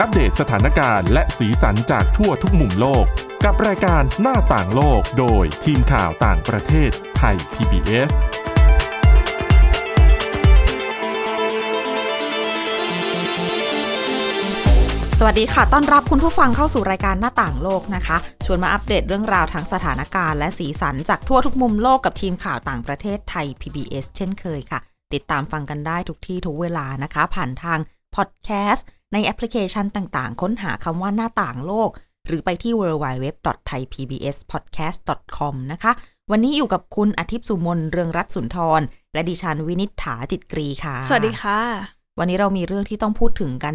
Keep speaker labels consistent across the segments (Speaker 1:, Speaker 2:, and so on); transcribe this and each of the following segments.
Speaker 1: อัปเดตสถานการณ์และสีสันจากทั่วทุกมุมโลก กับรายการหน้าต่างโลกโดยทีมข่าวต่างประเทศไทย PBS
Speaker 2: สวัสดีค่ะ ต้อนรับคุณผู้ฟังเข้าสู่รายการหน้าต่างโลกนะคะ ชวนมาอัปเดตเรื่องราวทั้งสถานการณ์และสีสันจากทั่วทุกมุมโลกกับทีมข่าวต่างประเทศไทย PBS เช่นเคยค่ะ ติดตามฟังกันได้ทุกที่ทุกเวลานะคะ ผ่านทางพอดแคสต์ ในแอปพลิเคชันต่างๆ ค้นหาคำว่าหน้าต่างโลก หรือไปที่ www.thaipbspodcast.com นะคะ วันนี้อยู่กับคุณอาทิตย์สุมนเรืองรัตน์สุนทร และดิฉันวินิษฐาจิตกรีค่ะ
Speaker 3: สวัสดีค่ะ
Speaker 2: วันนี้เรามีเรื่องที่ต้องพูดถึงกัน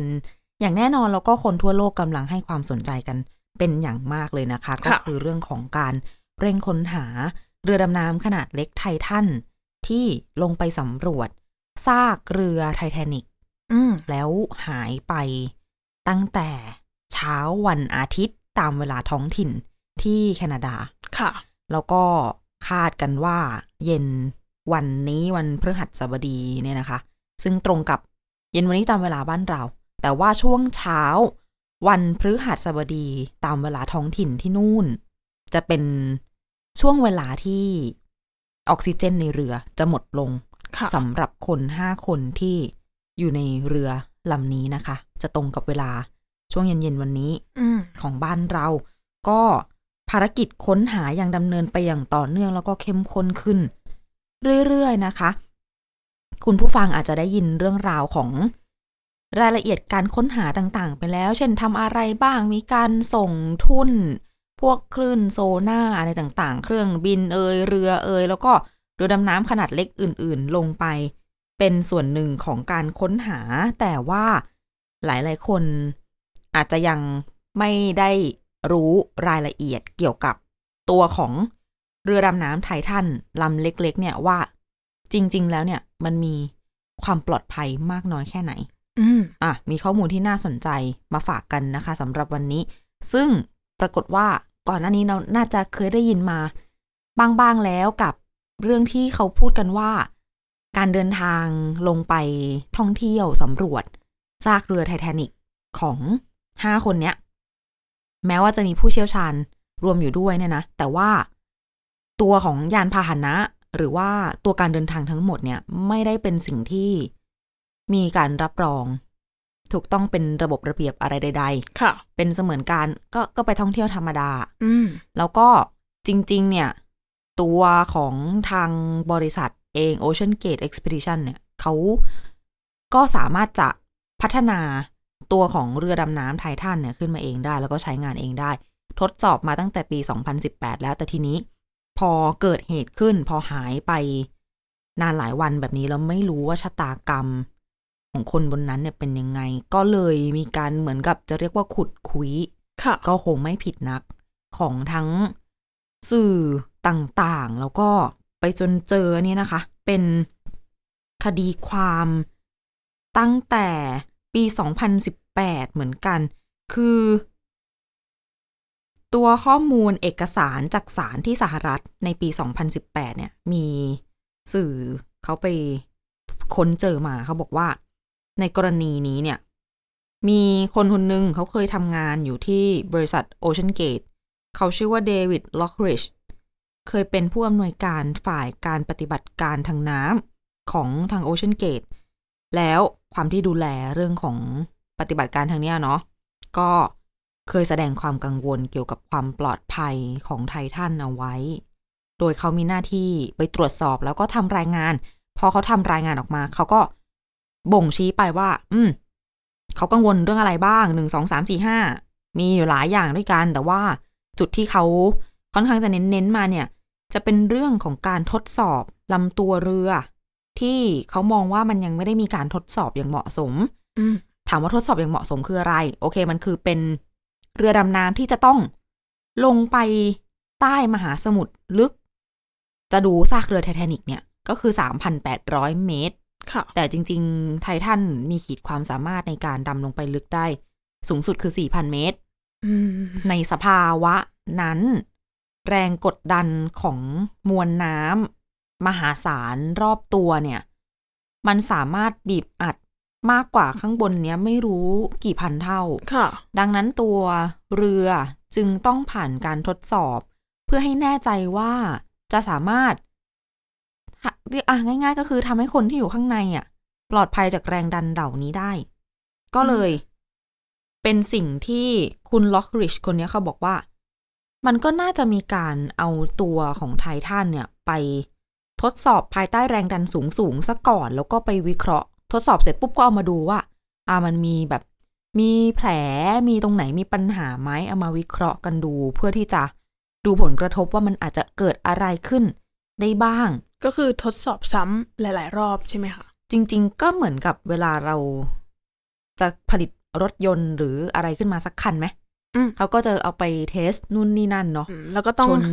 Speaker 2: อย่างแน่นอนแล้วก็คนทั่วโลกกำลังให้ความสนใจกันเป็นอย่างมากเลยนะคะ ก็คือเรื่องของการเร่งค้นหาเรือดำน้ำขนาดเล็กไททันที่ลงไปสำรวจซากเรือไททานิก
Speaker 3: อืม
Speaker 2: แล้วหายไปตั้งแต่เช้าวันอาทิตย์ตามเวลาท้องถิ่นที่แคนาดา
Speaker 3: ค่ะ
Speaker 2: แล้วก็คาดกันว่าเย็นวันนี้วันพฤหัสบดีเนี่ยนะคะ ซึ่งตรงกับเย็นวันนี้ตามเวลาบ้านเรา แต่ว่าช่วงเช้าวันพฤหัสบดีตามเวลาท้องถิ่นที่นู่น จะเป็นช่วงเวลาที่ออกซิเจนในเรือจะหมดลง
Speaker 3: ค่ะ
Speaker 2: สำหรับคนห้าคนที่ อยู่ในเรือลำนี้นะคะ จะตรงกับเวลาช่วงเย็นๆวันนี้
Speaker 3: อืม
Speaker 2: ของบ้านเรา ก็ภารกิจค้นหายังดำเนินไปอย่างต่อเนื่องแล้วก็เข้มข้นขึ้น เรื่อยๆนะคะ คุณผู้ฟังอาจจะได้ยินเรื่องราวของรายละเอียดการค้นหาต่างๆ ไปแล้ว เช่นทำอะไรบ้าง มีการส่งทุน พวกคลื่นโซน่าอะไรต่างๆ เครื่องบินเอยเรือเอยแล้วก็เรือดำน้ำขนาดเล็กอื่น ๆ ลงไป เป็นส่วนหนึ่งของการค้นหา แต่ว่าหลายๆ คนอาจจะยังไม่ได้รู้รายละเอียดเกี่ยวกับตัวของเรือดำน้ำไททันลำเล็ก ๆ เนี่ยว่า จริง ๆ แล้วเนี่ยมันมีความปลอดภัยมากน้อยแค่ไหน
Speaker 3: อืม
Speaker 2: อะ มีข้อมูลที่น่าสนใจมาฝากกันนะคะสำหรับวันนี้ ซึ่งปรากฏว่าก่อนหน้านี้เราน่าจะเคยได้ยินมาบ้างๆแล้วกับเรื่องที่เขาพูดกันว่า การเดินทางลงไปท่องเที่ยวสำรวจซากเรือไททานิกของห้าคนเนี้ย แม้ว่าจะมีผู้เชี่ยวชาญรวมอยู่ด้วยเนี่ยนะ แต่ว่าตัวของยานพาหนะ หรือว่าตัวการเดินทางทั้งหมดเนี่ยไม่ได้เป็นสิ่งที่มีการรับรอง ถูกต้องเป็นระบบระเบียบอะไรใด
Speaker 3: ค่ะ
Speaker 2: ๆเป็นเสมือนการก็ก็ไปท่องเที่ยวธรรมดา
Speaker 3: อืม
Speaker 2: แล้วก็จริง ๆ เนี่ย ตัวของทางบริษัท เอง Ocean Gate Expedition เนี่ยเขาก็สามารถจะพัฒนาตัวของเรือดำน้ำไททันเนี่ยขึ้นมาเองได้ แล้วก็ใช้งานเองได้ ทดสอบมาตั้งแต่ปี 2018 แล้วแต่ทีนี้ พอเกิดเหตุขึ้น พอหายไปนานหลายวันแบบนี้แล้วไม่รู้ว่าชะตากรรมของคนบนนั้นเนี่ยเป็นยังไง ก็เลยมีการเหมือนกับจะเรียกว่าขุดคุย
Speaker 3: ค่ะ
Speaker 2: ก็คงไม่ผิดนักของทั้งสื่อต่างๆ แล้วก็ ไปจนเจอเนี่ยนะคะ เป็นคดีความตั้งแต่ปี 2018 เหมือนกัน คือ ตัวข้อมูลเอกสารจากศาลที่สหรัฐในปี 2018 เนี่ย มีสื่อเขาไปค้นเจอมาเขาบอกว่า ในกรณีนี้เนี่ย มีคนคนหนึ่งเขาเคยทำงานอยู่ที่บริษัท Ocean Gate เขาชื่อว่าเดวิดล็อกริช เคยเป็นผู้อำนวยการฝ่ายการปฏิบัติการทางน้ำของทาง Ocean Gate แล้วความที่ดูแลเรื่องของปฏิบัติการทางเนี้ยเนาะก็เคยแสดงความกังวลเกี่ยวกับความปลอดภัยของไททันเอาไว้ โดยเขามีหน้าที่ไปตรวจสอบแล้วก็ทำรายงาน พอเขาทำรายงานออกมา เขาก็บ่งชี้ไปว่า อืม เขากังวลเรื่องอะไรบ้างหนึ่งสองสามสี่ห้ามีอยู่หลายอย่างด้วยกัน แต่ว่าจุดที่เขาค่อนข้างจะเน้นๆมาเนี่ย จะเป็นเรื่องของการทดสอบลำตัวเรือ ที่เขามองว่ามันยังไม่ได้มีการทดสอบอย่างเหมาะสม
Speaker 3: อืม
Speaker 2: ถามว่าทดสอบอย่างเหมาะสมคืออะไร โอเค มันคือเป็นเรือดำน้ำที่จะต้องลงไปใต้มหาสมุทรลึก จะดูซากเรือไททานิกเนี่ย ก็คือ3,800เมตร
Speaker 3: ค่ะ
Speaker 2: แต่จริง ๆ ไททันมีขีดความสามารถในการดำลงไปลึกได้ สูงสุดคือ4,000เมตร
Speaker 3: อืม
Speaker 2: ในสภาวะนั้น แรงกดดันของมวลน้ำมหาศาลรอบตัวเนี่ย มันสามารถบีบอัดมากกว่าข้างบนเนี้ยไม่รู้กี่พันเท่า
Speaker 3: ค่ะ
Speaker 2: ดังนั้นตัวเรือจึงต้องผ่านการทดสอบ เพื่อให้แน่ใจว่าจะสามารถทะเรียกอะง่าย ๆ ก็คือทำให้คนที่อยู่ข้างในอะ ปลอดภัยจากแรงดันเหล่านี้ได้ ก็เลย เป็นสิ่งที่คุณล็อกริชคนเนี้ยเขาบอกว่า มันก็น่าจะมีการเอาตัวของไททันเนี่ยไปทดสอบภายใต้แรงดันสูงสูงๆซะก่อน แล้วก็ไปวิเคราะห์ ทดสอบเสร็จปุ๊บก็เอามาดูว่าอ่ามันมีแบบมีแผลมีตรงไหนมีปัญหาไหมเอามาวิเคราะห์กันดู เพื่อที่จะดูผลกระทบว่ามันอาจจะเกิดอะไรขึ้นได้บ้าง
Speaker 3: ก็คือทดสอบซ้ำหลาย ๆ รอบใช่ไหมคะ
Speaker 2: จริง ๆ ก็เหมือนกับเวลาเราจะผลิตรถยนต์หรืออะไรขึ้นมาสักคันไหม
Speaker 3: อืม
Speaker 2: เขาก็จะเอาไปเทสนู่นนี่นั่นเนาะ
Speaker 3: อืมแล้วก็ต้อง
Speaker 2: ชน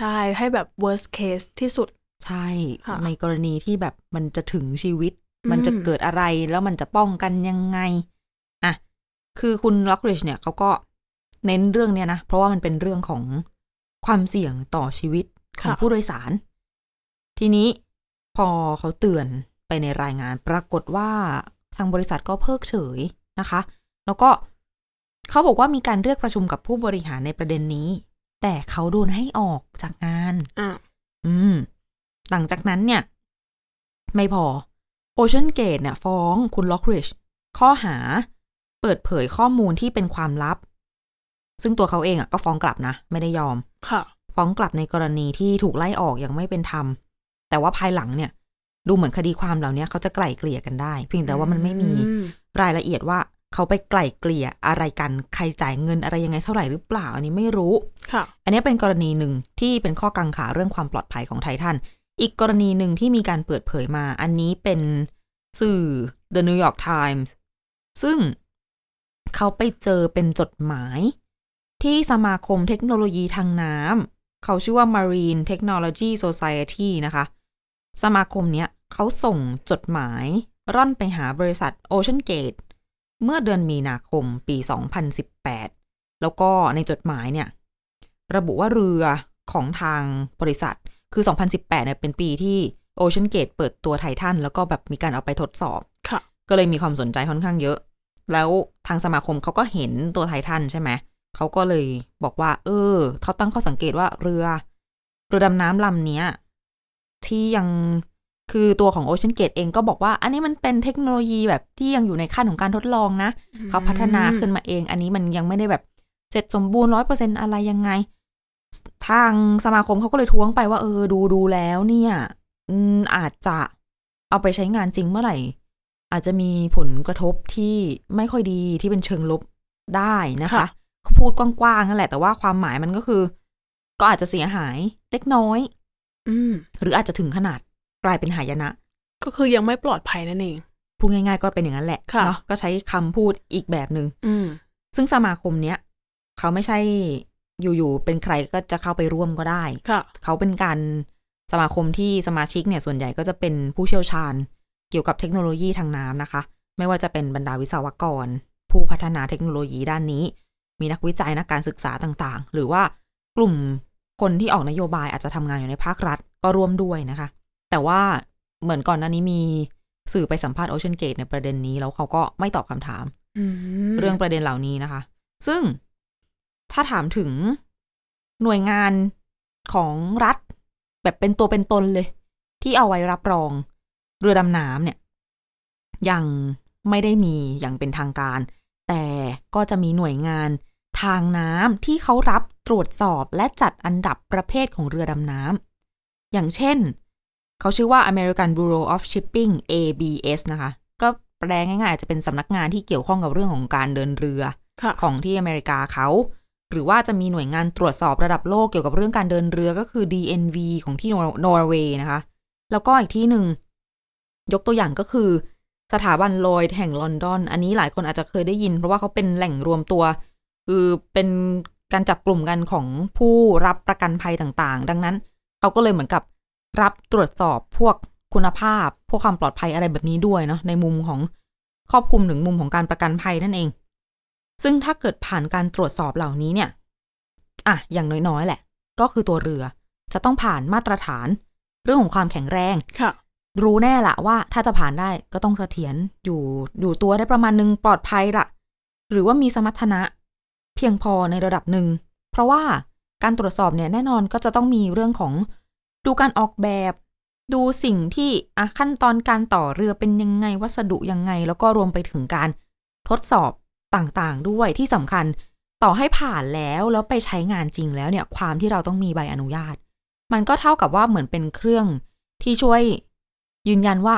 Speaker 3: ใช่ให้แบบ worst case ที่สุด
Speaker 2: ใช่
Speaker 3: ค่ะ
Speaker 2: ในกรณีที่แบบมันจะถึงชีวิต
Speaker 3: อืม
Speaker 2: มันจะเกิดอะไรแล้วมันจะป้องกันยังไงอะคือคุณล็อกริชเนี่ยเขาก็เน้นเรื่องเนี้ยนะ เพราะว่ามันเป็นเรื่องของความเสี่ยงต่อชีวิตของผู้โดยสาร ทีนี้พอเขาเตือนไปในรายงาน ปรากฏว่าทางบริษัทก็เพิกเฉยนะคะ แล้วก็ เขาบอกว่ามีการเรียกประชุมกับผู้บริหารในประเด็นนี้ แต่เขาโดนให้ออกจากงาน
Speaker 3: อ่า
Speaker 2: อืม หลังจากนั้นเนี่ย ไม่พอ Ocean Gate เนี่ย ฟ้องคุณล็อกริชข้อหาเปิดเผยข้อมูลที่เป็นความลับ ซึ่งตัวเขาเองอะก็ฟ้องกลับนะ ไม่ได้ยอม
Speaker 3: ค่ะ
Speaker 2: ฟ้องกลับในกรณีที่ถูกไล่ออกอย่างไม่เป็นธรรม แต่ว่าภายหลังเนี่ย ดูเหมือนคดีความเหล่านี้เขาจะไกล่เกลี่ยกันได้ เพียงแต่ว่ามันไม่มี
Speaker 3: อืม
Speaker 2: รายละเอียดว่า เขาไปไกล่เกลี่ยอะไรกัน ใครจ่ายเงินอะไรยังไงเท่าไหร่หรือเปล่า อันนี้ไม่รู้
Speaker 3: ค่ะ
Speaker 2: อันนี้เป็นกรณีหนึ่งที่เป็นข้อกังขาเรื่องความปลอดภัยของไททัน อีกกรณีหนึ่งที่มีการเปิดเผยมา อันนี้เป็นสื่อ The New York Times ซึ่งเขาไปเจอเป็นจดหมาย ที่สมาคมเทคโนโลยีทางน้ำเขาชื่อว่า Marine Technology Society นะคะ สมาคมเนี้ยเขาส่งจดหมายร่อนไปหาบริษัท Ocean Gate เมื่อเดือนมีนาคมปี 2018 แล้วก็ในจดหมายเนี่ย ระบุว่าเรือของทางบริษัทคือ 2018เนี่ยเป็นปีที่ Ocean Gate เปิดตัวไททันแล้วก็แบบมีการเอาไปทดสอบ
Speaker 3: ค่ะ
Speaker 2: ก็เลยมีความสนใจค่อนข้างเยอะ แล้วทางสมาคมเขาก็เห็นตัวไททันใช่ไหม เขาก็เลยบอกว่า เออ เขาตั้งข้อสังเกตว่าเรือ เรือดำน้ำลำเนี้ยที่ยัง คือตัวของ Ocean Gate เองก็บอกว่า อันนี้มันเป็นเทคโนโลยีแบบที่ยังอยู่ในขั้นของการทดลองนะ เขาพัฒนาขึ้นมาเอง อันนี้มันยังไม่ได้แบบเสร็จสมบูรณ์ร้อยเปอร์เซ็นอะไรยังไง ทางสมาคมเขาก็เลยท้วงไปว่า เออดูดูแล้วเนี่ยอืมอาจจะเอาไปใช้งานจริงเมื่อไหร่ อาจจะมีผลกระทบที่ไม่ค่อยดีที่เป็นเชิงลบได้นะคะ
Speaker 3: ค่ะ
Speaker 2: เขาพูดกว้างๆนั่นแหละ แต่ว่าความหมายมันก็คือ ก็อาจจะเสียหายเล็กน้อย
Speaker 3: อืม
Speaker 2: หรืออาจจะถึงขนาด กลายเป็นหายนะ
Speaker 3: ก็คือยังไม่ปลอดภัยนั่นเอง
Speaker 2: พูดง่ายๆก็เป็นอย่างนั้นแหละ
Speaker 3: ค่ะ
Speaker 2: เนาะก็ใช้คำพูดอีกแบบหนึง่ง
Speaker 3: อืม
Speaker 2: ซึ่งสมาคมเนี้ยเขาไม่ใช่อยู่ๆเป็นใครก็จะเข้าไปร่วมก็ได้
Speaker 3: ค่ะ
Speaker 2: เขาเป็นการสมาคมที่สมาชิกเนี่ยส่วนใหญ่ก็จะเป็นผู้เชี่ยวชาญ เกี่ยวกับเทคโนโลยีทางน้ำนะคะ ไม่ว่าจะเป็นบรรดาวิศวกร ผู้พัฒนาเทคโนโลยีด้านนี้ มีนักวิจัยนักการศึกษาต่างๆ หรือว่ากลุ่มคนที่ออกนโยบายอาจจะทำงานอยู่ในภาครัฐก็ร่วมด้วยนะคะ แต่ว่าเหมือนก่อนหน้านี้มีสื่อไปสัมภาษณ์โอเชียนเกตในประเด็นนี้ แล้วเขาก็ไม่ตอบคำถาม
Speaker 3: อืม
Speaker 2: เรื่องประเด็นเหล่านี้นะคะ ซึ่งถ้าถามถึงหน่วยงานของรัฐ แบบเป็นตัวเป็นตนเลย ที่เอาไว้รับรองเรือดำน้ำเนี่ย ยังไม่ได้มีอย่างเป็นทางการ แต่ก็จะมีหน่วยงานทางน้ำที่เขารับตรวจสอบและจัดอันดับประเภทของเรือดำน้ำอย่างเช่น เขาชื่อว่า American Bureau of Shipping ABS นะคะ ก็แปลง่ายๆอาจจะเป็นสำนักงานที่เกี่ยวข้องกับเรื่องของการเดินเรือ
Speaker 3: ค่ะ
Speaker 2: ของที่อเมริกาเขา หรือว่าจะมีหน่วยงานตรวจสอบระดับโลกเกี่ยวกับเรื่องการเดินเรือก็คือ DNV ของที่นอร์เวย์นะคะ แล้วก็อีกที่หนึ่งยกตัวอย่างก็คือ สถาบันลอยด์แห่งลอนดอน อันนี้หลายคนอาจจะเคยได้ยิน เพราะว่าเขาเป็นแหล่งรวมตัว คือเป็นการจับกลุ่มกันของผู้รับประกันภัยต่างๆ ดังนั้นเขาก็เลยเหมือนกับ รับตรวจสอบพวกคุณภาพ พวกความปลอดภัยอะไรแบบนี้ด้วยเนาะในมุมของครอบคลุมถึงมุมของการประกันภัยนั่นเอง ซึ่งถ้าเกิดผ่านการตรวจสอบเหล่านี้เนี่ยอะอย่างน้อยๆแหละ ก็คือตัวเรือจะต้องผ่านมาตรฐาน เรื่องของความแข็งแรง
Speaker 3: ค่ะ
Speaker 2: รู้แน่ละว่าถ้าจะผ่านได้ก็ต้องเสถียรอยู่อยู่ตัวได้ประมาณหนึ่งปลอดภัยละหรือว่ามีสมรรถนะ เพียงพอในระดับหนึ่งเพราะว่าการตรวจสอบเนี่ยแน่นอนก็จะต้องมีเรื่องของ ดูการออกแบบ ดูสิ่งที่อะขั้นตอนการต่อเรือเป็นยังไงวัสดุยังไง แล้วก็รวมไปถึงการทดสอบต่างๆ ด้วยที่สำคัญต่อให้ผ่านแล้วแล้วไปใช้งานจริงแล้วเนี่ยความที่เราต้องมีใบอนุญาต มันก็เท่ากับว่าเหมือนเป็นเครื่องที่ช่วย ยืนยันว่า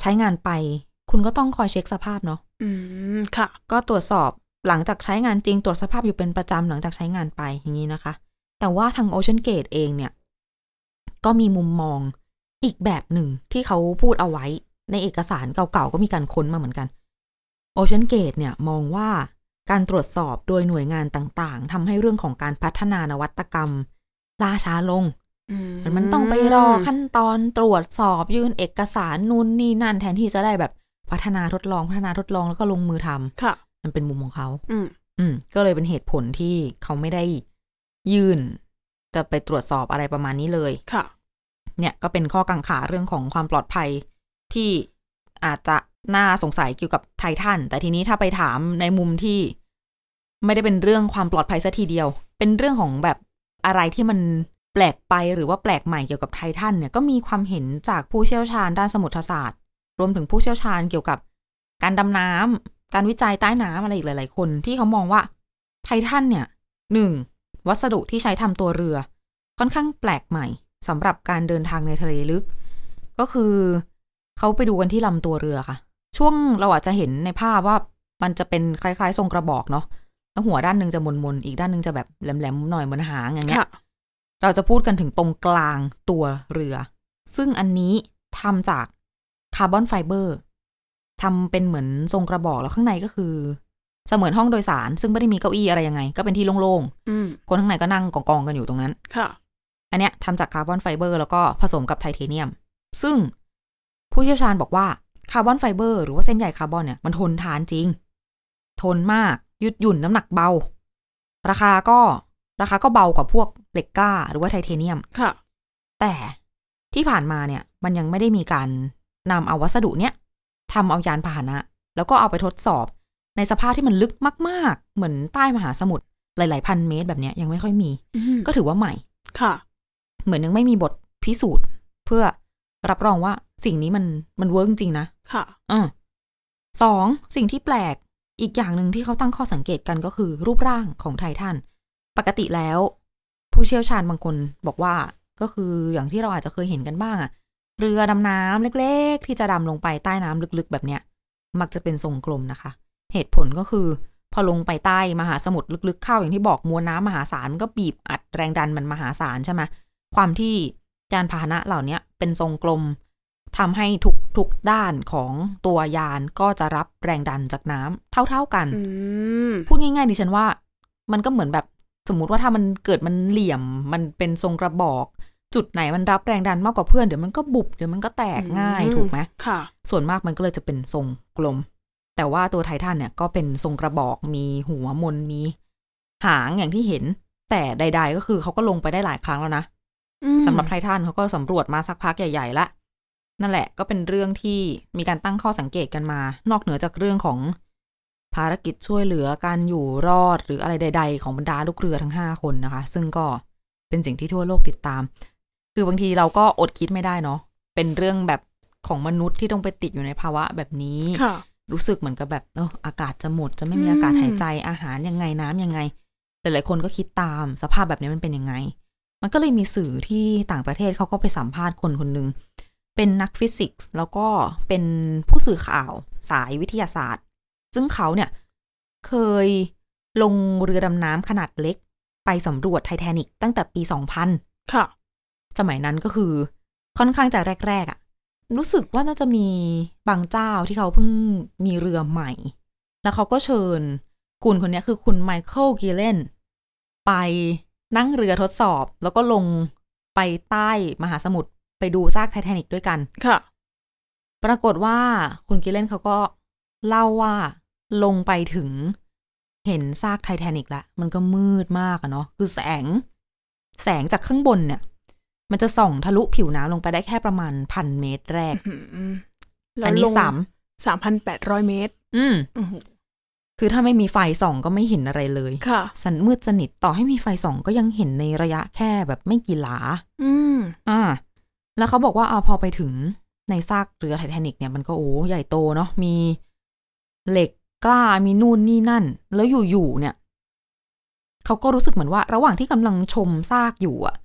Speaker 2: ใช้งานไป คุณก็ต้องคอยเช็คสภาพเนาะ
Speaker 3: อืมค่ะ
Speaker 2: ก็ตรวจสอบหลังจากใช้งานจริง ตรวจสภาพอยู่เป็นประจำหลังจากใช้งานไปอย่างนี้นะคะ แต่ว่าทาง Ocean Gate เองเนี่ย ก็มีมุมมองอีกแบบหนึ่งที่เขาพูดเอาไว้ ในเอกสารเก่าๆก็มีการค้นมาเหมือนกัน Ocean Gate เนี่ยมองว่าการตรวจสอบโดยหน่วยงานต่างๆทำให้เรื่องของการพัฒนานวัตกรรม ล่าช้าลง
Speaker 3: อืม
Speaker 2: เหมือนมันต้องไปรอขั้นตอนตรวจสอบยื่นเอกสารนู่นนี่นั่นแทนที่จะได้แบบพัฒนาทดลองพัฒนาทดลองแล้วก็ลงมือทำ
Speaker 3: ค่ะ
Speaker 2: มันเป็นมุมของเขา
Speaker 3: อืม
Speaker 2: อืมก็เลยเป็นเหตุผลที่เขาไม่ได้ยื่น จะไปตรวจสอบอะไรประมาณนี้เลย
Speaker 3: ค่ะ
Speaker 2: เนี่ยก็เป็นข้อกังขาเรื่องของความปลอดภัยที่อาจจะน่าสงสัยเกี่ยวกับไททันแต่ทีนี้ถ้าไปถามในมุมที่ ไม่ได้เป็นเรื่องความปลอดภัยซะทีเดียว เป็นเรื่องของแบบอะไรที่มันแปลกไปหรือว่าแปลกใหม่เกี่ยวกับไททันเนี่ยก็มีความเห็นจากผู้เชี่ยวชาญด้านสมุทรศาสตร์ รวมถึงผู้เชี่ยวชาญเกี่ยวกับการดำน้ำการวิจัยใต้น้ำอะไรอีกหลาย ๆ คนที่เขามองว่าไททันเนี่ยหนึ่ง วัสดุที่ใช้ทำตัวเรือ ค่อนข้างแปลกใหม่สำหรับการเดินทางในทะเลลึก ก็คือเขาไปดูกันที่ลำตัวเรือค่ะ ช่วงเราอาจจะเห็นในภาพว่ามันจะเป็นคล้าย ๆ ทรงกระบอกเนาะแล้วหัวด้านหนึ่งจะมนๆอีกด้านหนึ่งจะแบบแหลมๆหน่อยเหมือนหางอย่างเงี้ย
Speaker 3: ค่ะ
Speaker 2: เราจะพูดกันถึงตรงกลางตัวเรือ ซึ่งอันนี้ทำจาก carbon fiber ทำเป็นเหมือนทรงกระบอกแล้วข้างในก็คือ เสมือนห้องโดยสาร ซึ่งไม่ได้มีเก้าอี้อะไรยังไง ก็เป็นที่โล่ง
Speaker 3: อืม
Speaker 2: ๆคนข้างในก็นั่งกองๆกันอยู่ตรงนั้น
Speaker 3: ค่ะ
Speaker 2: อันเนี้ยทำจาก carbon fiber แล้วก็ผสมกับไทเทเนียม ซึ่งผู้เชี่ยวชาญบอกว่า carbon fiber หรือว่าเส้นใยคาร์บอนเนี่ยมันทนทานจริง ทนมากยืดหยุ่นน้ำหนักเบา ราคาก็ราคาก็เบากว่าพวกเหล็กกล้า หรือว่าไทเทเนียม
Speaker 3: ค่ะ
Speaker 2: แต่ที่ผ่านมาเนี่ย มันยังไม่ได้มีการนำเอาวัสดุเนี้ยทำเอายานพาหนะ แล้วก็เอาไปทดสอบ ในสภาพที่มันลึกมาก ๆ เหมือนใต้มหาสมุทรหลาย ๆ พันเมตรแบบเนี้ยยังไม่ค่อยมี
Speaker 3: อืม
Speaker 2: ก็ถือว่าใหม่
Speaker 3: ค่ะ
Speaker 2: เหมือนยังไม่มีบทพิสูจน์ เพื่อรับรองว่าสิ่งนี้มันมัน work จริงๆนะ
Speaker 3: ค่ะ
Speaker 2: อ่าสองสิ่งที่แปลกอีกอย่างหนึ่งที่เขาตั้งข้อสังเกตกันก็คือ รูปร่างของไททันปกติแล้ว ผู้เชี่ยวชาญบางคนบอกว่าก็คืออย่างที่เราอาจจะเคยเห็นกันบ้างอะเรือดำน้ำเล็ก ๆ ที่จะดำลงไปใต้น้ำลึกๆ แบบเนี้ย มักจะเป็นทรงกลมนะคะ เหตุผลก็คือ พอลงไปใต้มหาสมุทรลึกๆเข้าอย่างที่บอกมวลน้ำมหาศาลมันก็บีบอัดแรงดันมันมหาศาลใช่ไหมความที่ยานพาหนะเหล่าเนี้ยเป็นทรงกลมทำให้ทุกทุกด้านของตัวยานก็จะรับแรงดันจากน้ำเท่า ๆกัน
Speaker 3: อืม
Speaker 2: พูดง่ายๆดิฉันว่า มันก็เหมือนแบบสมมุติว่าถ้ามันเกิดมันเหลี่ยมมันเป็นทรงกระบอก จุดไหนมันรับแรงดันมากกว่าเพื่อนเดี๋ยวมันก็บุบเดี๋ยวมันก็แตกง่าย
Speaker 3: อืม
Speaker 2: ถูกไหม
Speaker 3: ค่ะ
Speaker 2: ส่วนมากมันก็เลยจะเป็นทรงกลม แต่ว่าตัวไททันเนี่ยก็เป็นทรงกระบอกมีหัวมนมีหางอย่างที่เห็น แต่ใด ๆ ก็คือเขาก็ลงไปได้หลายครั้งแล้วนะ
Speaker 3: อืม
Speaker 2: สำหรับไททันเขาก็สำรวจมาสักพักใหญ่ๆละนั่นแหละก็เป็นเรื่องที่มีการตั้งข้อสังเกตกันมา นอกเหนือจากเรื่องของภารกิจช่วยเหลือการอยู่รอดหรืออะไรใด ๆ ของบรรดาลูกเรือทั้งห้าคนนะคะ ซึ่งก็เป็นสิ่งที่ทั่วโลกติดตาม คือบางทีเราก็อดคิดไม่ได้เนาะเป็นเรื่องแบบของมนุษย์ที่ต้องไปติดอยู่ในภาวะแบบนี้
Speaker 3: ค่ะ
Speaker 2: รู้สึกเหมือนกับแบบเอออากาศจะหมดจะไม่มี
Speaker 3: อืม
Speaker 2: อากาศหายใจอาหารยังไงน้ำยังไง หลายๆคนก็คิดตามสภาพแบบนี้มันเป็นยังไง มันก็เลยมีสื่อที่ต่างประเทศเขาก็ไปสัมภาษณ์คนคนหนึ่งเป็นนักฟิสิกส์แล้วก็เป็นผู้สื่อข่าวสายวิทยาศาสตร์ ซึ่งเขาเนี่ยเคยลงเรือดำน้ำขนาดเล็ก ไปสำรวจไททานิกตั้งแต่ปี 2000
Speaker 3: ค่ะ
Speaker 2: สมัยนั้นก็คือค่อนข้างจะแรก ๆอะ่ะ รู้สึกว่าน่าจะมีบางเจ้าที่เขาเพิ่งมีเรือใหม่ แล้วเขาก็เชิญคุณคนเนี้ยคือคุณไมเคิลกิเลนไปนั่งเรือทดสอบ แล้วก็ลงไปใต้มหาสมุทรไปดูซากไททานิกด้วยกัน
Speaker 3: ค่ะ
Speaker 2: ปรากฏว่าคุณกิเลนเขาก็เล่าว่าลงไปถึงเห็นซากไททานิกละมันก็มืดมากอะเนาะคือแสง แสงจากข้างบนเนี่ย มันจะส่องทะลุผิวน้ำลงไปได้แค่ประมาณพันเมตรแรก
Speaker 3: อืม
Speaker 2: อันนี้สาม
Speaker 3: สามพันแปดร้อยเมตร
Speaker 2: อืม
Speaker 3: อื้อหือ
Speaker 2: คือถ้าไม่มีไฟส่องก็ไม่เห็นอะไรเลย
Speaker 3: ค่ะ
Speaker 2: สันมืดสนิทต่อให้มีไฟส่องก็ยังเห็นในระยะแค่แบบไม่กี่หลา
Speaker 3: อืม
Speaker 2: อ่า แล้วเขาบอกว่าอาพอไปถึงในซากเรือไททานิกเนี่ยมันก็โอ้ใหญ่โตเนาะมีเหล็กกล้ามีนู่นนี่นั่น แล้วอยู่ๆเนี่ย เขาก็รู้สึกเหมือนว่า ระหว่างที่กำลังชมซากอยู่อะ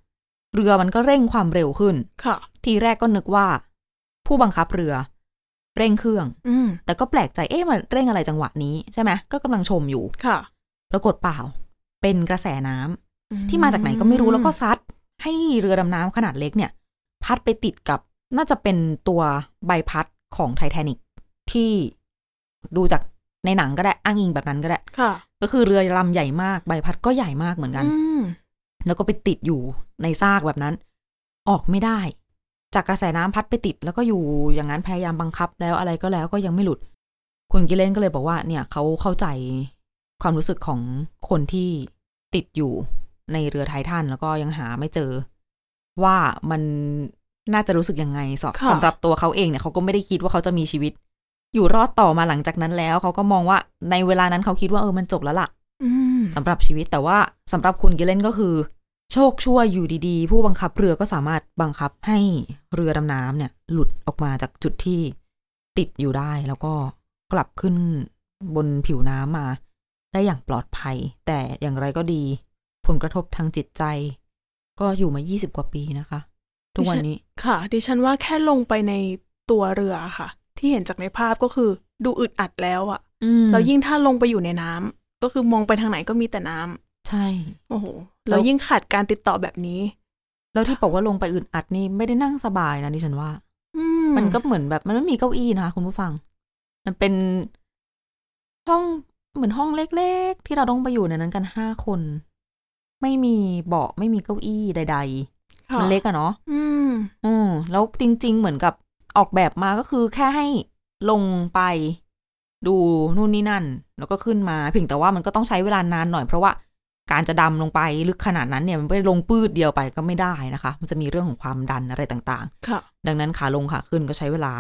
Speaker 2: เรือมันก็เร่งความเร็วขึ้น
Speaker 3: ค่ะ
Speaker 2: ทีแรกก็นึกว่า ผู้บังคับเรือ เร่งเครื่อง
Speaker 3: อืม
Speaker 2: แต่ก็แปลกใจเอ๊ะมันเร่งอะไรจังหวะนี้ใช่ไหมก็กำลังชมอยู่
Speaker 3: ค่ะ
Speaker 2: ปรากฏเปล่า เป็นกระแสน้ำที่มาจากไหนก็ไม่รู้แล้วก็ซัด ให้เรือดำน้ำขนาดเล็กเนี่ย พัดไปติดกับน่าจะเป็นตัวใบพัดของไททานิกที่ดูจากในหนังก็ได้อ้างอิงแบบนั้นก็ได้
Speaker 3: ค่ะ
Speaker 2: ก็คือเรือลำใหญ่มากใบพัดก็ใหญ่มากเหมือนกัน
Speaker 3: อืม
Speaker 2: แล้วก็ไปติดอยู่ในซากแบบนั้น ออกไม่ได้ จากกระแสน้ำพัดไปติด แล้วก็อยู่อย่างนั้นพยายามบังคับแล้วอะไรก็แล้วก็ยังไม่หลุด คุณกิเลนก็เลยบอกว่า เนี่ยเขาเข้าใจความรู้สึกของคนที่ติดอยู่ในเรือไททันแล้วก็ยังหาไม่เจอ ว่ามันน่าจะรู้สึกยังไงสอบ
Speaker 3: ค่ะ
Speaker 2: สำหรับตัวเขาเองเนี่ยเขาก็ไม่ได้คิดว่าเขาจะมีชีวิต อยู่รอดต่อมาหลังจากนั้นแล้ว เขาก็มองว่าในเวลานั้นเขาคิดว่าเออมันจบแล้วล่ะ
Speaker 3: อืม
Speaker 2: สำหรับชีวิตแต่ว่าสำหรับคุณกิเลนก็คือ โชคชั่วอยู่ดีๆ ผู้บังคับเรือก็สามารถบังคับให้เรือดำน้ำเนี่ย หลุดออกมาจากจุดที่ติดอยู่ได้แล้วก็กลับขึ้นบนผิวน้ำมา ได้อย่างปลอดภัย แต่อย่างไรก็ดี ผลกระทบทางจิตใจ ก็อยู่มา 20 กว่าปีนะคะ ทุกวันนี้
Speaker 3: ค่ะ ดิฉันว่าแค่ลงไปในตัวเรือค่ะ ที่เห็นจากในภาพก็คือ ดูอึดอัดแล้วอะ
Speaker 2: อืม
Speaker 3: แล้วยิ่งถ้าลงไปอยู่ในน้ำ ก็คือมองไปทางไหนก็มีแต่น้ำ
Speaker 2: ใช่
Speaker 3: โอ้โห
Speaker 2: แล้
Speaker 3: แล้ววยิ่งขาดการติดต่อแบบนี้
Speaker 2: แล้วที่บอกว่าลงไปอึดอัดนี่ไม่ได้นั่งสบายนะดิฉันว่า
Speaker 3: อื
Speaker 2: มันก็เหมือนแบบมันไม่มีเก้าอี้นะคะคุณผู้ฟัง มันเป็นห้องเหมือนห้องเล็กๆ ที่เราต้องไปอยู่ในนั้นกันห้าคน ไม่มีเบาะไม่มีเก้าอี้ใดๆ
Speaker 3: ค่ะ
Speaker 2: มันเล็กอะเนาะ
Speaker 3: อืม
Speaker 2: อืมแล้วจริง ๆ เหมือนกับออกแบบมาก็คือแค่ให้ลงไป ดูนู่นนี่นั่น แล้วก็ขึ้นมาเพียงแต่ว่ามันก็ต้องใช้เวลานานหน่อยเพราะว่าการจะดำลงไปลึกขนาดนั้นเนี่ยมันไม่ลงปืดเดียวไปก็ไม่ได้นะคะ มันจะมีเรื่องของความดันอะไรต่างๆ
Speaker 3: ค่ะ
Speaker 2: ดังนั้นขาลงขาขึ้นก็ใช้เวลา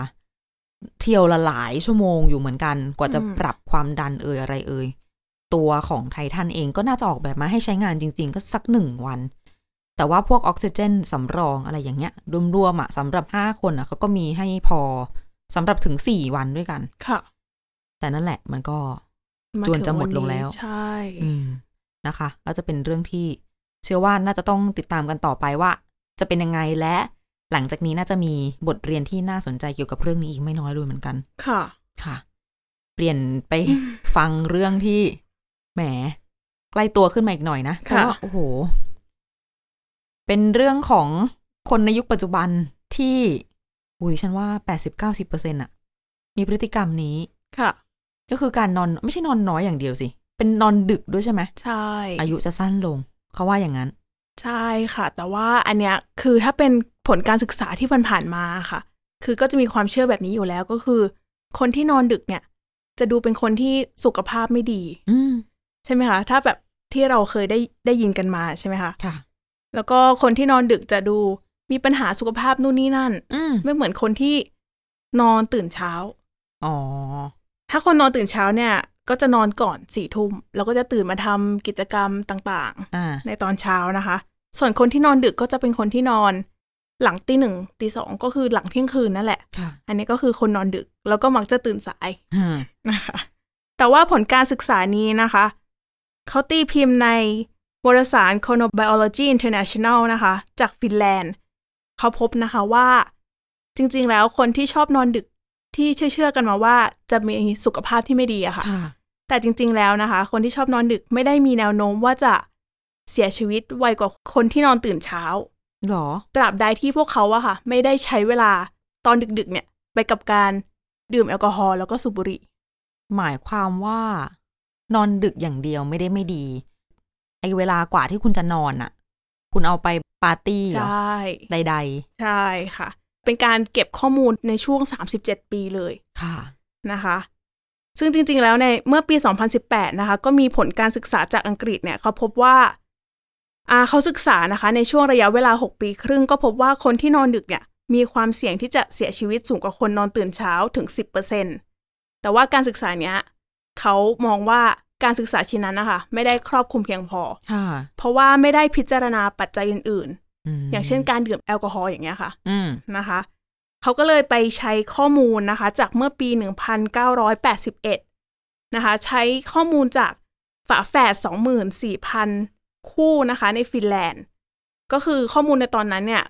Speaker 2: เที่ยวละหลายชั่วโมงอยู่เหมือนกัน กว่าจะ
Speaker 3: อืม
Speaker 2: ปรับความดันเอ่ยอะไรเอ่ยตัวของไททันเองก็น่าจะออกแบบมาให้ใช้งานจริง ๆ ก็สักหนึ่งวัน แต่ว่าพวกออกซิเจนสำรองอะไรอย่างเงี้ยรวมๆอะสำหรับห้าคนอะเขาก็มีให้พอสำหรับถึงสี่วันด้วยกัน
Speaker 3: ค่ะ
Speaker 2: แต่นั่นแหละมันก็าจวนจะหมด
Speaker 3: ถึ
Speaker 2: ลงแล้ว
Speaker 3: ใช่
Speaker 2: อืมนะคะแล้วจะเป็นเรื่องที่เชื่อว่าน่าจะต้องติดตามกันต่อไปว่า จะเป็นยังไงและหลังจากนี้น่าจะมีบทเรียนที่น่าสนใจเกี่ยวกับเรื่องนี้อีกไม่น้อยเลยเหมือนกัน
Speaker 3: ค่ะ
Speaker 2: ค่ะ เปลี่ยนไปฟังเรื่องที่แหมใกล้ตัวขึ้นมาอีกหน่อยนะเพ
Speaker 3: ค่ะ
Speaker 2: ราะว่าโอ้โห เป็นเรื่องของคนในยุคปัจจุบันที่อุ้ยฉันว่าแปดสิบเก้าสิบเปอร์เซ็นต์อะมีพฤติกรรมนี้
Speaker 3: ค่ะ
Speaker 2: ก็คือการนอนไม่ใช่นอนน้อยอย่างเดียวสิ เป็นนอนดึกด้วยใช่ไหม
Speaker 3: ใช่
Speaker 2: อายุจะสั้นลง เขาว่าอย่างนั้น
Speaker 3: ใช่ค่ะ แต่ว่าอันเนี้ยคือถ้าเป็นผลการศึกษาที่ผ่านๆมาค่ะ คือก็จะมีความเชื่อแบบนี้อยู่แล้วก็คือ คนที่นอนดึกเนี่ย จะดูเป็นคนที่สุขภาพไม่ดี
Speaker 2: อืม
Speaker 3: ใช่ไหมคะถ้าแบบที่เราเคยได้ได้ยินกันมาใช่ไหมคะ
Speaker 2: ค่ะ
Speaker 3: แล้วก็คนที่นอนดึกจะดูมีปัญหาสุขภาพนู่นนี่นั่น
Speaker 2: อืม
Speaker 3: ไม่เหมือนคนที่นอนตื่นเช้า
Speaker 2: อ๋อ
Speaker 3: ถ้าคนนอนตื่นเช้าเนี่ย ก็จะนอนก่อนสี่ทุ่มแล้วก็จะตื่นมาทำกิจกรรมต่าง
Speaker 2: อ่า
Speaker 3: ๆในตอนเช้านะคะ ส่วนคนที่นอนดึกก็จะเป็นคนที่นอนหลังตีหนึ่งตีสองก็คือหลังเที่ยงคืนนั่นแหละ
Speaker 2: ค่ะ
Speaker 3: อันนี้ก็คือคนนอนดึก แล้วก็มักจะตื่นสาย
Speaker 2: ฮะ
Speaker 3: นะคะ แต่ว่าผลการศึกษานี้นะคะเขาตีพิมพ์ในวารสาร Chronobiology International นะคะ จากฟินแลนด์เขาพบนะคะว่า จริง ๆ แล้วคนที่ชอบนอนดึก ที่เชื่อๆกันมาว่าจะมีสุขภาพที่ไม่ดีอะค่ะ
Speaker 2: ค่ะ
Speaker 3: แต่จริง ๆ แล้วนะคะ คนที่ชอบนอนดึกไม่ได้มีแนวโน้มว่าจะเสียชีวิตไวกว่าคนที่นอนตื่นเช้า
Speaker 2: หรอ
Speaker 3: ตราบใดที่พวกเขาอะค่ะ ไม่ได้ใช้เวลาตอนดึกๆ เนี่ย ไปกับการดื่มแอลกอฮอล์แล้วก็สูบบุหรี่
Speaker 2: หมายความว่า นอนดึกอย่างเดียวไม่ได้ไม่ดี ไอเวลากว่าที่คุณจะนอนน่ะคุณเอาไปปาร์ตี้เหร
Speaker 3: ใช
Speaker 2: อ่ใด
Speaker 3: ใช่ค่ะ เป็นการเก็บข้อมูลในช่วง 37 ปีเลย
Speaker 2: ๆค่ะ
Speaker 3: นะคะ ซึ่งจริง ๆ แล้วในเมื่อปี 2018 นะคะ ก็มีผลการศึกษาจากอังกฤษเนี่ยเขาพบว่าอ่าเขาศึกษานะคะในช่วงระยะเวลา 6 ปีครึ่ง ก็พบว่าคนที่นอนดึกเนี่ยมีความเสี่ยงที่จะเสียชีวิตสูงกว่าคนนอนตื่นเช้าถึง 10%แต่ว่าการศึกษาเนี้ยเขามองว่าการศึกษาชิ้นนั้นนะคะ ไม่ได้ครอบคลุมเพียงพอ
Speaker 2: ค่ะ
Speaker 3: เพราะว่าไม่ได้พิจารณาปัจจัยอื่น
Speaker 2: ม
Speaker 3: ๆ อย่างเช่นการดื่มแอลกอฮอล์อย่างเงี้ยค่ะ
Speaker 2: อืมนะคะ
Speaker 3: เขาก็เลยไปใช้ข้อมูลนะคะ จากเมื่อปี 1981 นะคะ ใช้ข้อมูลจากฝาแฝด 24,000 คู่นะคะ ในฟินแลนด์ ก็คือข้อมูลในตอนนั้นเนี่ย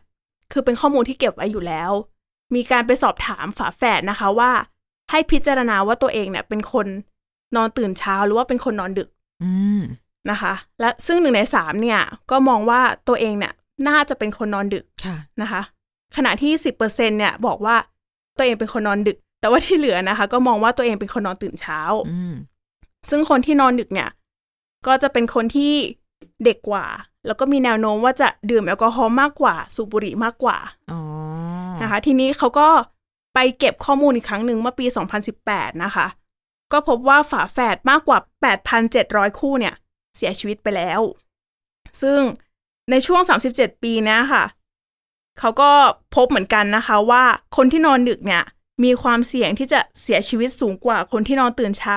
Speaker 3: คือเป็นข้อมูลที่เก็บไว้อยู่แล้ว มีการไปสอบถามฝาแฝดนะคะว่าให้พิจารณาว่าตัวเองเนี่ย เป็นคนนอนตื่นเช้าหรือว่าเป็นคนนอนดึก
Speaker 2: อืม
Speaker 3: นะคะ และซึ่งหนึ่งในสามเนี่ย ก็มองว่าตัวเองเนี่ย น่าจะเป็นคนนอนดึก
Speaker 2: ค่ะ
Speaker 3: นะคะ ขณะที่10%เนี่ยบอกว่าตัวเองเป็นคนนอนดึก แต่ว่าที่เหลือนะคะ ก็มองว่าตัวเองเป็นคนนอนตื่นเช้า
Speaker 2: อืม
Speaker 3: ซึ่งคนที่นอนดึกเนี่ย ก็จะเป็นคนที่เด็กกว่า แล้วก็มีแนวโน้มว่าจะดื่มแอลกอฮอล์มากกว่า สูบบุหรี่มากกว่า
Speaker 2: อ๋อ
Speaker 3: นะคะ ทีนี้เขาก็ไปเก็บข้อมูลอีกครั้งหนึ่งเมื่อปี 2018 นะคะ ก็พบว่าฝาแฝดมากกว่า 8,700 คู่เนี่ย เสียชีวิตไปแล้ว ซึ่ง ในช่วง 37 ปีเนี้ยค่ะ เขาก็พบเหมือนกันนะคะว่าคนที่นอนดึกเนี่ย มีความเสี่ยงที่จะเสียชีวิตสูงกว่าคนที่นอนตื่นเช้า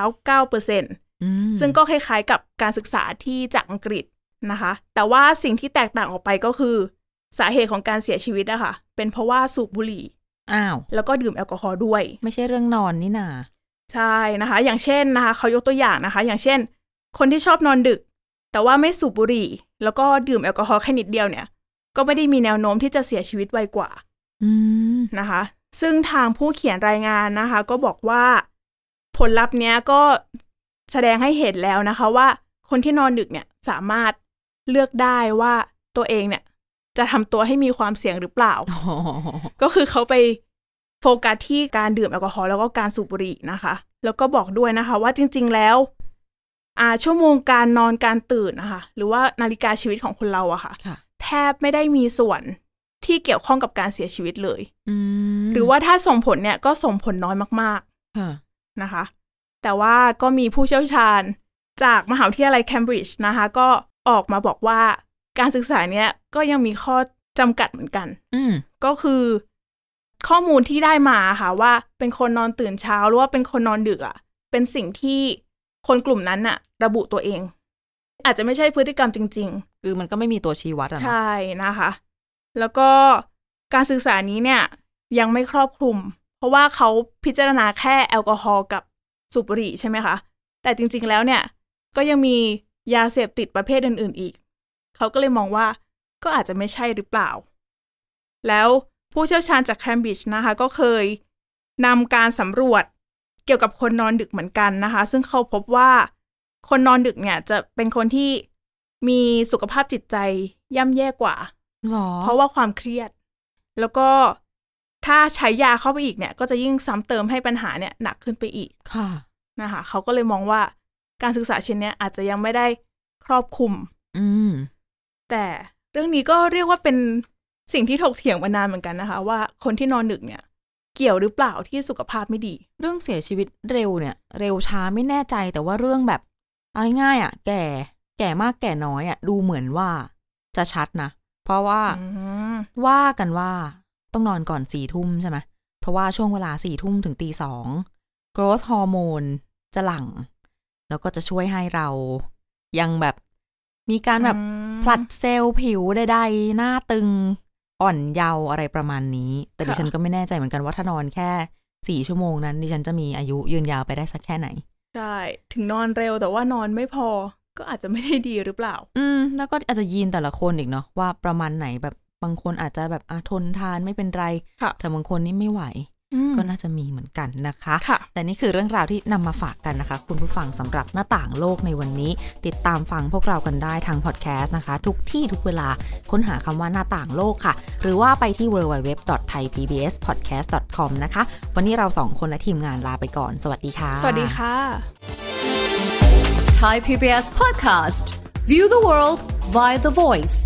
Speaker 3: 9%
Speaker 2: อืม
Speaker 3: ซึ่งก็คล้ายๆกับการศึกษาที่จากอังกฤษนะคะ แต่ว่าสิ่งที่แตกต่างออกไปก็คือ สาเหตุของการเสียชีวิตอะค่ะ เป็นเพราะว่าสูบบุหรี่
Speaker 2: อ้าว
Speaker 3: แล้วก็ดื่มแอลกอฮอล์ด้วย
Speaker 2: ไม่ใช่เรื่องนอนนี่นา
Speaker 3: ใช่นะคะ อย่างเช่นนะคะ เขายกตัวอย่างนะคะ อย่างเช่น คนที่ชอบนอนดึก แต่ว่าไม่สูบบุหรี่ แล้วก็ดื่มแอลกอฮอล์แค่นิดเดียวเนี่ย ก็ไม่ได้มีแนวโน้มที่จะเสียชีวิตไวกว่า
Speaker 2: อืม
Speaker 3: นะคะ ซึ่งทางผู้เขียนรายงานนะคะ ก็บอกว่าผลลัพธ์เนี้ยก็แสดงให้เห็นแล้วนะคะว่าคนที่นอนดึกเนี่ยสามารถเลือกได้ว่าตัวเองเนี่ย จะทำตัวให้มีความเสี่ยงหรือเปล่า
Speaker 2: อ๋อ
Speaker 3: ก็คือเขาไปโฟกัสที่การดื่มแอลกอฮอล์แล้วก็การสูบบุหรี่นะคะ แล้วก็บอกด้วยนะคะ ว่าจริง ๆ แล้ว อ่าชั่วโมงการนอนการตื่นนะคะหรือว่านาฬิกาชีวิตของคนเราอะค่ะ
Speaker 2: ค่ะ
Speaker 3: แทบไม่ได้มีส่วนที่เกี่ยวข้องกับการเสียชีวิตเลย
Speaker 2: อืม
Speaker 3: หรือว่าถ้าส่งผลเนี่ยก็ส่งผลน้อยมาก
Speaker 2: ค่ะ
Speaker 3: ๆนะคะ แต่ว่าก็มีผู้เชี่ยวชาญจากมหาวิทยาลัยเคมบริดจ์นะคะ ก็ออกมาบอกว่าการศึกษาเนี้ยก็ยังมีข้อจำกัดเหมือนกัน
Speaker 2: อืม
Speaker 3: ก็คือข้อมูลที่ได้มาค่ะว่าเป็นคนนอนตื่นเช้าหรือว่าเป็นคนนอนดึกอะ่ะเป็นสิ่งที่ คนกลุ่มนั้นน่ะ ระบุตัวเอง อาจจะไม่ใช่พฤติกรรมจริง
Speaker 2: คือมันก็ไม่มีตัวชี้วัดอะ
Speaker 3: ๆ
Speaker 2: เนาะ
Speaker 3: ใช่นะคะ แล้วก็การศึกษานี้เนี่ย ยังไม่ครอบคลุม เพราะว่าเขาพิจารณาแค่แอลกอฮอล์กับสูบบุหรี่ใช่ไหมคะ แต่จริง ๆ แล้วเนี่ย ก็ยังมียาเสพติดประเภทอื่น ๆ อีก เขาก็เลยมองว่าก็อาจจะไม่ใช่หรือเปล่า แล้วผู้เชี่ยวชาญจากแคมบริดจ์นะคะ ก็เคยนำการสำรวจ เกี่ยวกับคนนอนดึกเหมือนกันนะคะ ซึ่งเขาพบว่าคนนอนดึกเนี่ยจะเป็นคนที่มีสุขภาพจิตใจย่ำแย่กว่า
Speaker 2: หรอ
Speaker 3: เพราะว่าความเครียด แล้วก็ถ้าใช้ยาเข้าไปอีกเนี่ย ก็จะยิ่งซ้ำเติมให้ปัญหาเนี่ยหนักขึ้นไปอีก
Speaker 2: ค่ะ
Speaker 3: นะคะเขาก็เลยมองว่าการศึกษาชิ้นเนี้ยอาจจะยังไม่ได้ครอบคลุม
Speaker 2: อืม
Speaker 3: แต่เรื่องนี้ก็เรียกว่าเป็นสิ่งที่ถกเถียงมานานเหมือนกันนะคะ ว่าคนที่นอนดึกเนี่ย เกี่ยวหรือเปล่าที่สุขภาพไม่ดี
Speaker 2: เรื่องเสียชีวิตเร็วเนี่ย เร็วช้าไม่แน่ใจแต่ว่าเรื่องแบบเอาง่ายๆอะ แก่ แก่มากแก่น้อยอะ ดูเหมือนว่าจะชัดนะ เพราะว่า
Speaker 3: อืม
Speaker 2: ว่ากันว่าต้องนอนก่อนสี่ทุ่มใช่ไหมเพราะว่าช่วงเวลาสี่ทุ่มถึงตีสอง growth ฮอร์โมนจะหลั่ง แล้วก็จะช่วยให้เรายังแบบมีการแบบ
Speaker 3: อืม
Speaker 2: ผลัดเซลล์ผิวใดๆหน้าตึง อ่อนเยาว์อะไรประมาณนี้ แต่
Speaker 3: ค่ะ
Speaker 2: ดิฉันก็ไม่แน่ใจเหมือนกันว่าถ้านอนแค่สี่ชั่วโมงนั้นดิฉันจะมีอายุยืนยาวไปได้สักแค่ไหน
Speaker 3: ใช่ ถึงนอนเร็วแต่ว่านอนไม่พอ ก็อาจจะไม่ได้ดีหรือเปล่า
Speaker 2: อืม แล้วก็อาจจะยีนแต่ละคนอีกเนาะว่าประมาณไหนแบบบางคนอาจจะแบบอาทนทานไม่เป็นไร
Speaker 3: ค่ะ
Speaker 2: แต่บางคนนี่ไม่ไหว
Speaker 3: อืม
Speaker 2: ก็น่าจะมีเหมือนกันนะคะ
Speaker 3: ค่ะ
Speaker 2: แต่นี่คือเรื่องราวที่นำมาฝากกันนะคะ คุณผู้ฟังสำหรับหน้าต่างโลกในวันนี้ ติดตามฟังพวกเรากันได้ทางพอดแคสต์นะคะ ทุกที่ทุกเวลาค้นหาคำว่าหน้าต่างโลกค่ะ หรือว่าไปที่ www.thaipbspodcast.com นะคะ วันนี้เราสองคนและทีมงานลาไปก่อน สวัสดีค่ะ
Speaker 3: สวัสดีค่ะ
Speaker 4: Thai PBS podcast. View the world via the voice.